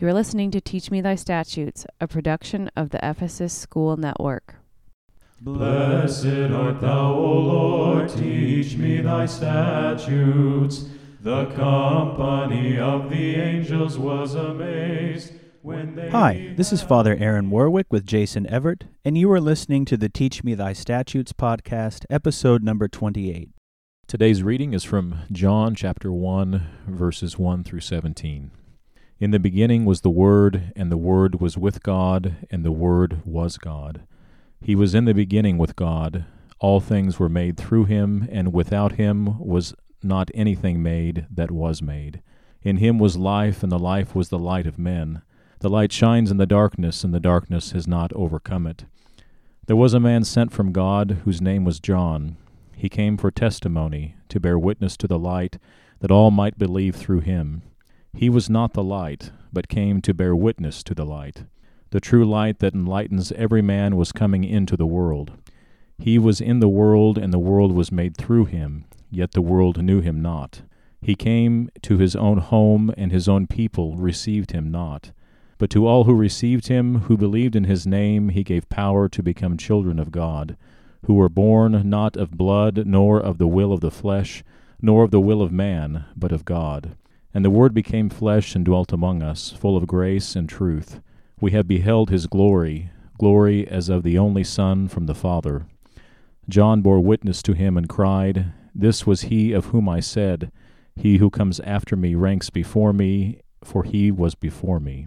You're listening to Teach Me Thy Statutes, a production of the Ephesus School Network. Blessed art thou, O Lord, teach me thy statutes. The company of the angels was amazed when they. Hi, this is Father Aaron Warwick with Jason Everett, and you are listening to the Teach Me Thy Statutes podcast, episode number 28. Today's reading is from John chapter 1, verses 1 through 17. In the beginning was the Word, and the Word was with God, and the Word was God. He was in the beginning with God. All things were made through him, and without him was not anything made that was made. In him was life, and the life was the light of men. The light shines in the darkness, and the darkness has not overcome it. There was a man sent from God, whose name was John. He came for testimony, to bear witness to the light, that all might believe through him. He was not the light, but came to bear witness to the light. The true light that enlightens every man was coming into the world. He was in the world, and the world was made through him, yet the world knew him not. He came to his own home, and his own people received him not. But to all who received him, who believed in his name, he gave power to become children of God, who were born not of blood, nor of the will of the flesh, nor of the will of man, but of God. And the Word became flesh and dwelt among us, full of grace and truth. We have beheld his glory, glory as of the only Son from the Father. John bore witness to him and cried, This was he of whom I said, He who comes after me ranks before me, for he was before me.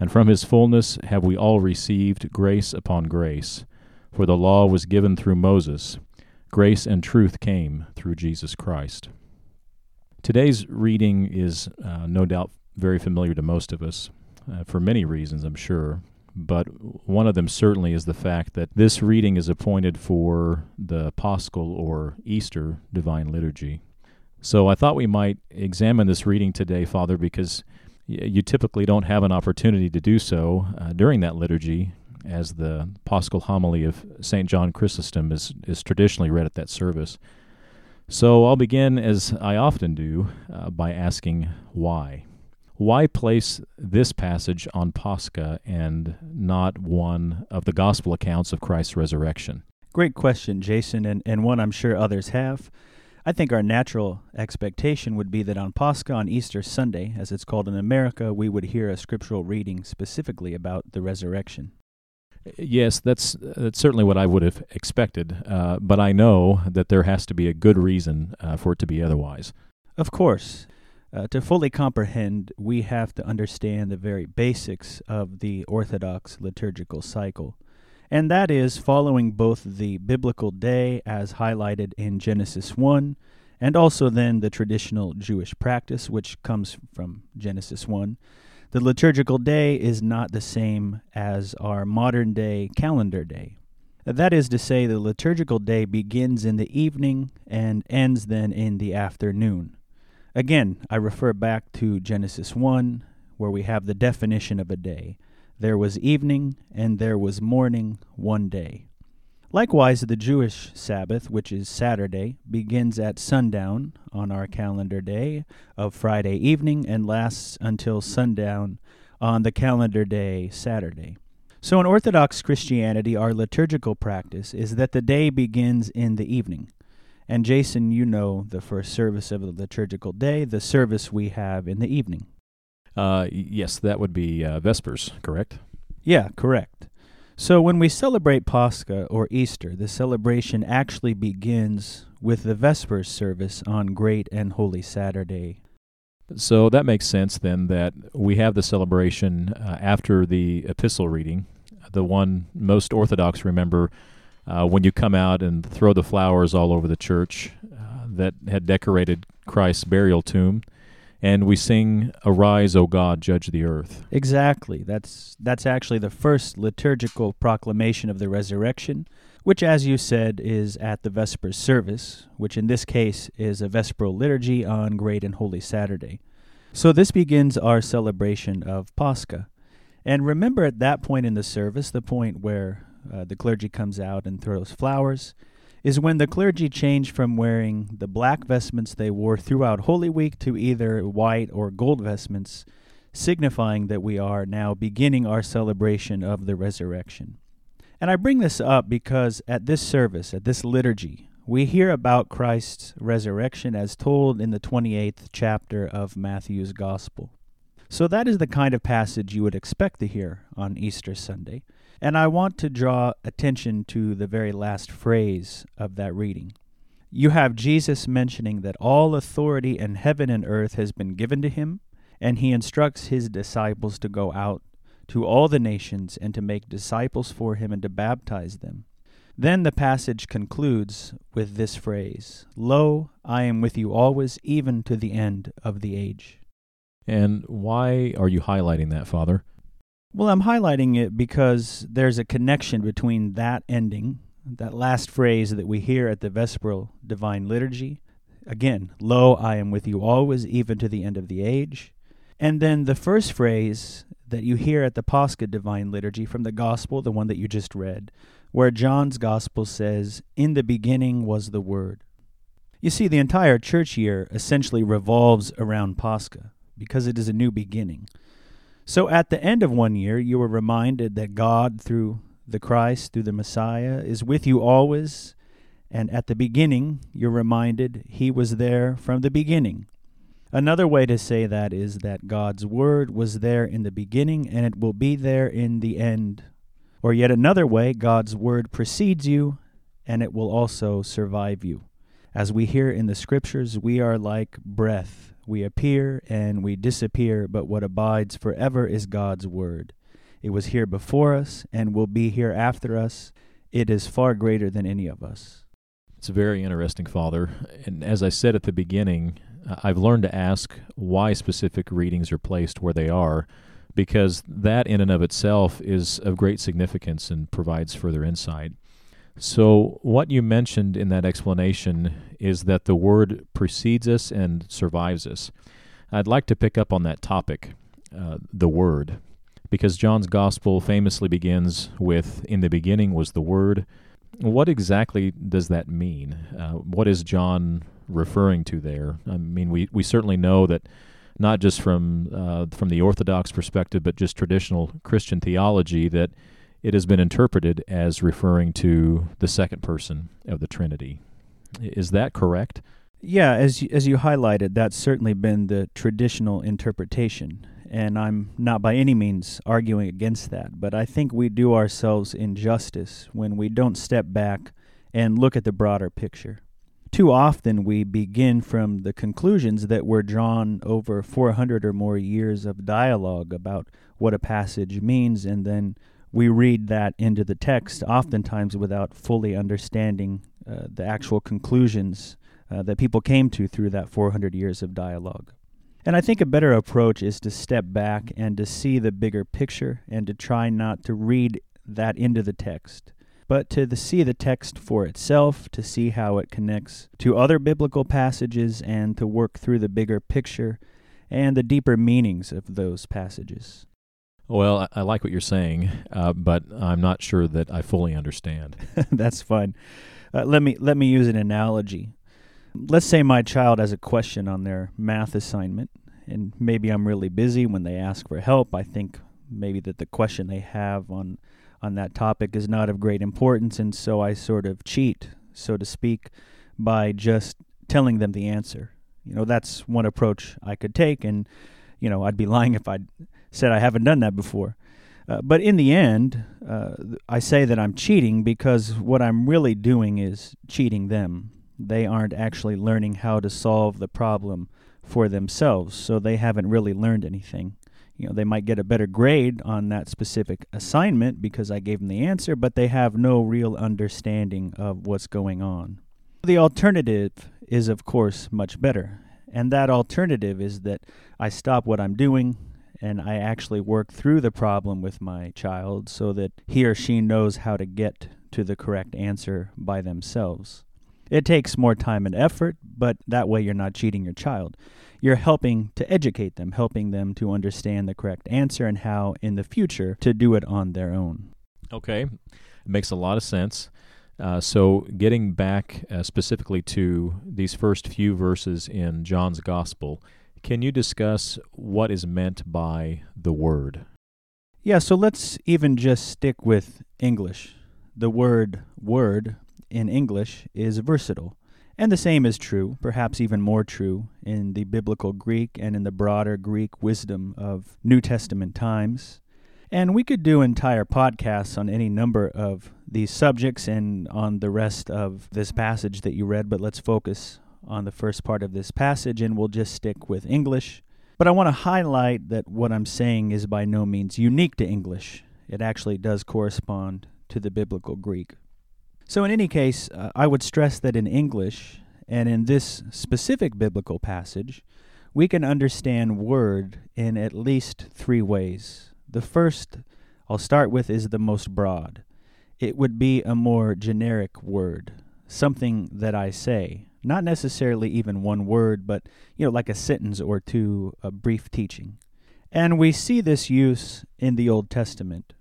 And from his fullness have we all received grace upon grace. For the law was given through Moses, grace and truth came through Jesus Christ. Today's reading is uh, no doubt very familiar to most of us, uh, for many reasons, I'm sure. But one of them certainly is the fact that this reading is appointed for the Paschal or Easter Divine Liturgy. So I thought we might examine this reading today, Father, because you typically don't have an opportunity to do so uh, during that liturgy, as the Paschal homily of St. John Chrysostom is, is traditionally read at that service. So I'll begin, as I often do, uh, by asking why. Why place this passage on Pascha and not one of the gospel accounts of Christ's resurrection? Great question, Jason, and, and one I'm sure others have. I think our natural expectation would be that on Pascha, on Easter Sunday, as it's called in America, we would hear a scriptural reading specifically about the resurrection. Yes, that's that's certainly what I would have expected, uh, but I know that there has to be a good reason uh, for it to be otherwise. Of course. Uh, to fully comprehend, we have to understand the very basics of the Orthodox liturgical cycle, and that is following both the biblical day as highlighted in Genesis 1 and also then the traditional Jewish practice, which comes from Genesis 1 the liturgical day is not the same as our modern day calendar day. That is to say, the liturgical day begins in the evening and ends then in the afternoon. Again, I refer back to Genesis 1, where we have the definition of a day. There was evening and there was morning one day. Likewise, the Jewish Sabbath, which is Saturday, begins at sundown on our calendar day of Friday evening and lasts until sundown on the calendar day Saturday. So, in Orthodox Christianity, our liturgical practice is that the day begins in the evening. And, Jason, you know the first service of the liturgical day, the service we have in the evening. Uh, yes, that would be uh, Vespers, correct? Yeah, correct. So when we celebrate Pascha or Easter, the celebration actually begins with the Vespers service on Great and Holy Saturday. So that makes sense then that we have the celebration uh, after the epistle reading, the one most Orthodox remember uh, when you come out and throw the flowers all over the church uh, that had decorated Christ's burial tomb and we sing arise o god judge the earth. Exactly. That's that's actually the first liturgical proclamation of the resurrection which as you said is at the vespers service which in this case is a vesperal liturgy on great and holy saturday. So this begins our celebration of pascha. And remember at that point in the service the point where uh, the clergy comes out and throws flowers is when the clergy change from wearing the black vestments they wore throughout Holy Week to either white or gold vestments signifying that we are now beginning our celebration of the resurrection. And I bring this up because at this service, at this liturgy, we hear about Christ's resurrection as told in the 28th chapter of Matthew's Gospel. So that is the kind of passage you would expect to hear on Easter Sunday. And I want to draw attention to the very last phrase of that reading. You have Jesus mentioning that all authority in heaven and earth has been given to him, and he instructs his disciples to go out to all the nations and to make disciples for him and to baptize them. Then the passage concludes with this phrase Lo, I am with you always, even to the end of the age. And why are you highlighting that, Father? Well, I'm highlighting it because there's a connection between that ending, that last phrase that we hear at the Vesperal Divine Liturgy. Again, Lo, I am with you always, even to the end of the age. And then the first phrase that you hear at the Pascha Divine Liturgy from the Gospel, the one that you just read, where John's Gospel says, In the beginning was the Word. You see, the entire church year essentially revolves around Pascha because it is a new beginning. So at the end of one year, you are reminded that God, through the Christ, through the Messiah, is with you always. And at the beginning, you're reminded He was there from the beginning. Another way to say that is that God's Word was there in the beginning and it will be there in the end. Or yet another way, God's Word precedes you and it will also survive you. As we hear in the Scriptures, we are like breath we appear and we disappear, but what abides forever is God's word. It was here before us and will be here after us. It is far greater than any of us. It's very interesting, Father. And as I said at the beginning, uh, I've learned to ask why specific readings are placed where they are, because that in and of itself is of great significance and provides further insight. So, what you mentioned in that explanation is that the word precedes us and survives us. I'd like to pick up on that topic, uh, the word, because John's gospel famously begins with, In the beginning was the word. What exactly does that mean? Uh, what is John referring to there? I mean, we, we certainly know that not just from uh, from the Orthodox perspective, but just traditional Christian theology, that it has been interpreted as referring to the second person of the Trinity. Is that correct? Yeah, as you, as you highlighted, that's certainly been the traditional interpretation, and I'm not by any means arguing against that, but I think we do ourselves injustice when we don't step back and look at the broader picture. Too often we begin from the conclusions that were drawn over 400 or more years of dialogue about what a passage means, and then we read that into the text, oftentimes without fully understanding uh, the actual conclusions uh, that people came to through that 400 years of dialogue. And I think a better approach is to step back and to see the bigger picture and to try not to read that into the text, but to the, see the text for itself, to see how it connects to other biblical passages, and to work through the bigger picture and the deeper meanings of those passages. Well, I, I like what you're saying, uh, but I'm not sure that I fully understand. That's fine. Uh, let me let me use an analogy. Let's say my child has a question on their math assignment, and maybe I'm really busy when they ask for help. I think maybe that the question they have on on that topic is not of great importance, and so I sort of cheat, so to speak, by just telling them the answer. You know, that's one approach I could take, and you know, I'd be lying if I said I haven't done that before. Uh, but in the end, uh, I say that I'm cheating because what I'm really doing is cheating them. They aren't actually learning how to solve the problem for themselves, so they haven't really learned anything. You know, they might get a better grade on that specific assignment because I gave them the answer, but they have no real understanding of what's going on. The alternative is, of course, much better. And that alternative is that I stop what I'm doing and I actually work through the problem with my child so that he or she knows how to get to the correct answer by themselves. It takes more time and effort, but that way you're not cheating your child. You're helping to educate them, helping them to understand the correct answer and how in the future to do it on their own. Okay, it makes a lot of sense. Uh, so, getting back uh, specifically to these first few verses in John's Gospel, Can you discuss what is meant by the word? Yeah, so let's even just stick with English. The word word in English is versatile. And the same is true, perhaps even more true, in the biblical Greek and in the broader Greek wisdom of New Testament times. And we could do entire podcasts on any number of these subjects and on the rest of this passage that you read, but let's focus on the first part of this passage and we'll just stick with English. But I want to highlight that what I'm saying is by no means unique to English. It actually does correspond to the biblical Greek. So, in any case, uh, I would stress that in English, and in this specific biblical passage, we can understand word in at least three ways. The first I'll start with is the most broad. It would be a more generic word, something that I say, not necessarily even one word, but you know, like a sentence or two, a brief teaching. And we see this use in the Old Testament.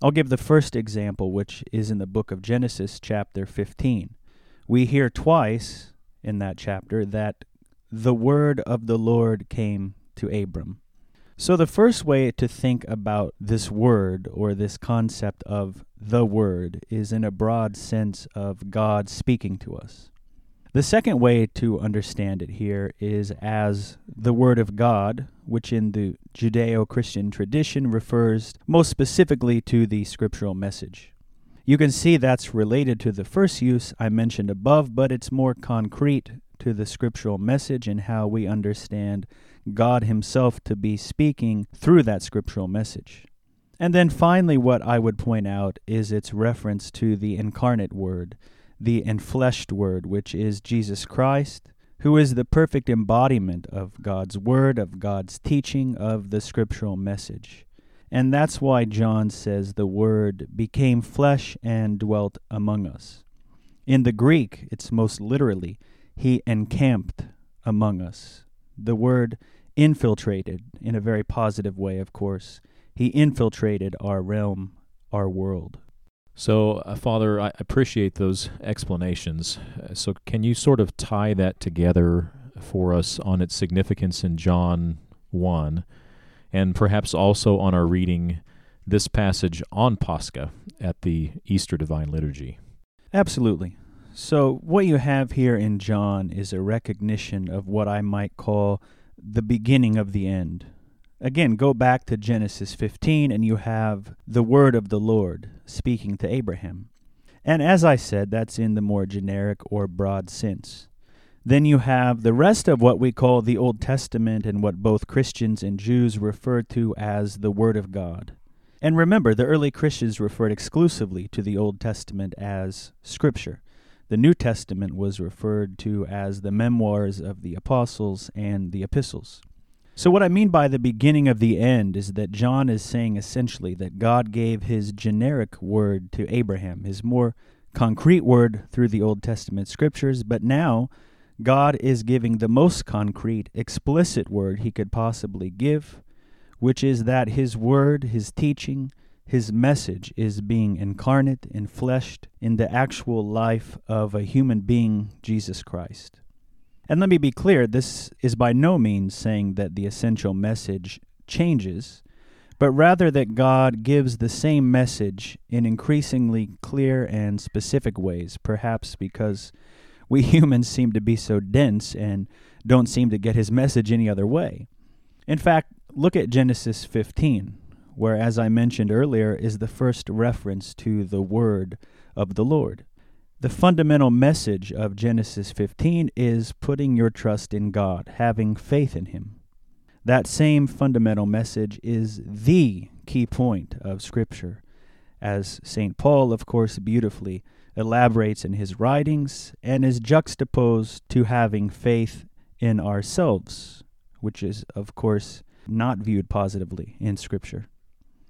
I'll give the first example, which is in the book of Genesis, chapter 15. We hear twice in that chapter that the word of the Lord came to Abram. So, the first way to think about this word or this concept of the word is in a broad sense of God speaking to us. The second way to understand it here is as the Word of God, which in the Judeo Christian tradition refers most specifically to the scriptural message. You can see that's related to the first use I mentioned above, but it's more concrete to the scriptural message and how we understand God Himself to be speaking through that scriptural message. And then finally, what I would point out is its reference to the incarnate Word the enfleshed Word, which is Jesus Christ, who is the perfect embodiment of God's Word, of God's teaching, of the scriptural message. And that's why John says the Word became flesh and dwelt among us. In the Greek, it's most literally, He encamped among us. The word infiltrated, in a very positive way, of course. He infiltrated our realm, our world. So, uh, Father, I appreciate those explanations. Uh, so, can you sort of tie that together for us on its significance in John 1, and perhaps also on our reading this passage on Pascha at the Easter Divine Liturgy? Absolutely. So, what you have here in John is a recognition of what I might call the beginning of the end. Again, go back to Genesis 15 and you have the word of the Lord speaking to Abraham. And as I said, that's in the more generic or broad sense. Then you have the rest of what we call the Old Testament and what both Christians and Jews refer to as the Word of God. And remember, the early Christians referred exclusively to the Old Testament as Scripture. The New Testament was referred to as the memoirs of the apostles and the epistles. So, what I mean by the beginning of the end is that John is saying essentially that God gave his generic word to Abraham, his more concrete word through the Old Testament scriptures, but now God is giving the most concrete, explicit word he could possibly give, which is that his word, his teaching, his message is being incarnate, enfleshed in the actual life of a human being, Jesus Christ. And let me be clear this is by no means saying that the essential message changes, but rather that God gives the same message in increasingly clear and specific ways, perhaps because we humans seem to be so dense and don't seem to get his message any other way. In fact, look at Genesis 15, where, as I mentioned earlier, is the first reference to the word of the Lord. The fundamental message of Genesis 15 is putting your trust in God, having faith in Him. That same fundamental message is the key point of Scripture, as St. Paul, of course, beautifully elaborates in his writings and is juxtaposed to having faith in ourselves, which is, of course, not viewed positively in Scripture.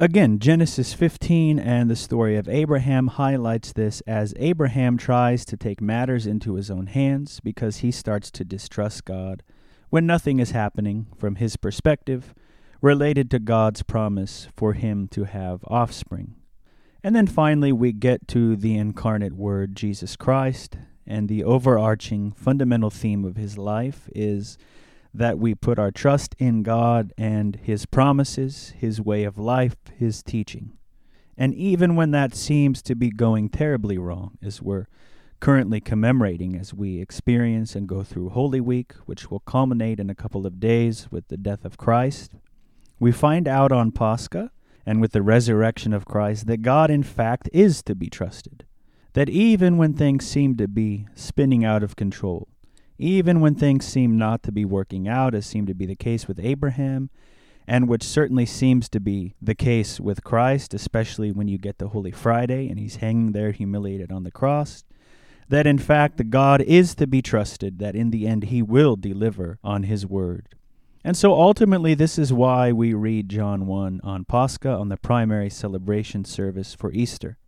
Again, Genesis 15 and the story of Abraham highlights this as Abraham tries to take matters into his own hands because he starts to distrust God when nothing is happening from his perspective related to God's promise for him to have offspring. And then finally, we get to the incarnate Word, Jesus Christ, and the overarching fundamental theme of his life is that we put our trust in God and His promises, His way of life, His teaching. And even when that seems to be going terribly wrong, as we're currently commemorating as we experience and go through Holy Week, which will culminate in a couple of days with the death of Christ, we find out on Pascha and with the resurrection of Christ that God, in fact, is to be trusted. That even when things seem to be spinning out of control, even when things seem not to be working out, as seemed to be the case with Abraham, and which certainly seems to be the case with Christ, especially when you get to Holy Friday and he's hanging there humiliated on the cross, that in fact the God is to be trusted, that in the end he will deliver on his word. And so ultimately, this is why we read John 1 on Pascha on the primary celebration service for Easter.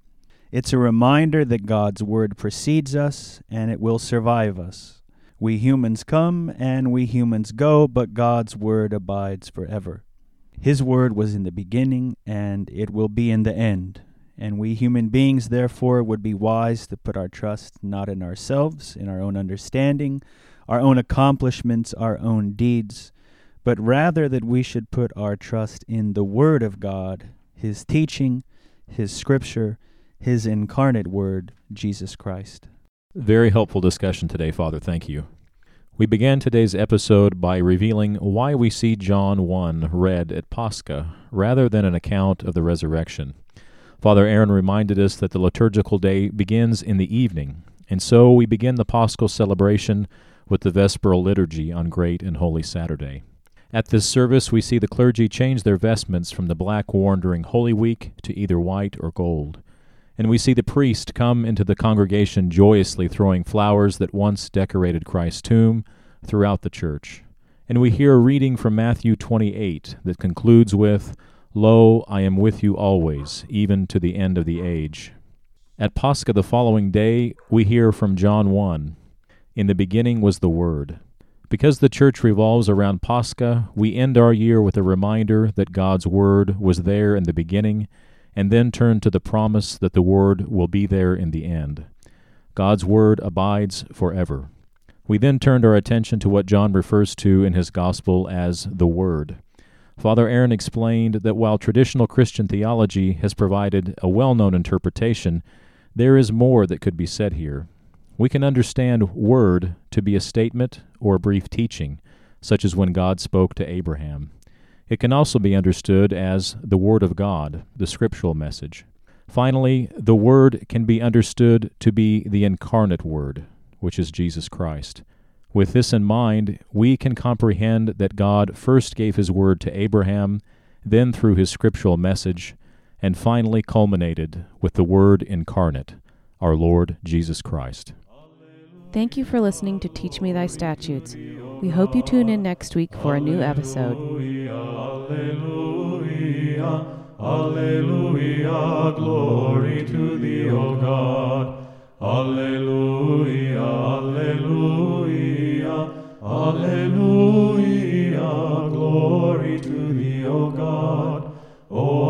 It's a reminder that God's word precedes us and it will survive us. We humans come and we humans go, but God's word abides forever. His word was in the beginning and it will be in the end. And we human beings, therefore, would be wise to put our trust not in ourselves, in our own understanding, our own accomplishments, our own deeds but rather that we should put our trust in the Word of God, His teaching, His Scripture, His incarnate Word, Jesus Christ. Very helpful discussion today, Father. Thank you. We began today's episode by revealing why we see John 1 read at Pascha rather than an account of the resurrection. Father Aaron reminded us that the liturgical day begins in the evening, and so we begin the Paschal celebration with the Vesperal Liturgy on Great and Holy Saturday. At this service, we see the clergy change their vestments from the black worn during Holy Week to either white or gold. And we see the priest come into the congregation joyously throwing flowers that once decorated Christ's tomb throughout the church. And we hear a reading from Matthew 28 that concludes with, Lo, I am with you always, even to the end of the age. At Pascha the following day, we hear from John 1 In the beginning was the Word because the church revolves around Pascha, we end our year with a reminder that God's Word was there in the beginning, and then turn to the promise that the Word will be there in the end. God's Word abides forever. We then turned our attention to what John refers to in his Gospel as the Word. Father Aaron explained that while traditional Christian theology has provided a well known interpretation, there is more that could be said here. We can understand word to be a statement or a brief teaching, such as when God spoke to Abraham. It can also be understood as the Word of God, the scriptural message. Finally, the Word can be understood to be the incarnate Word, which is Jesus Christ. With this in mind, we can comprehend that God first gave His Word to Abraham, then through His scriptural message, and finally culminated with the Word incarnate, our Lord Jesus Christ. Thank you for listening to Teach Me Thy Statutes. We hope you tune in next week for a new episode. Alleluia, Alleluia, glory to thee, O God. Alleluia, Alleluia, Alleluia, glory to thee, O God. O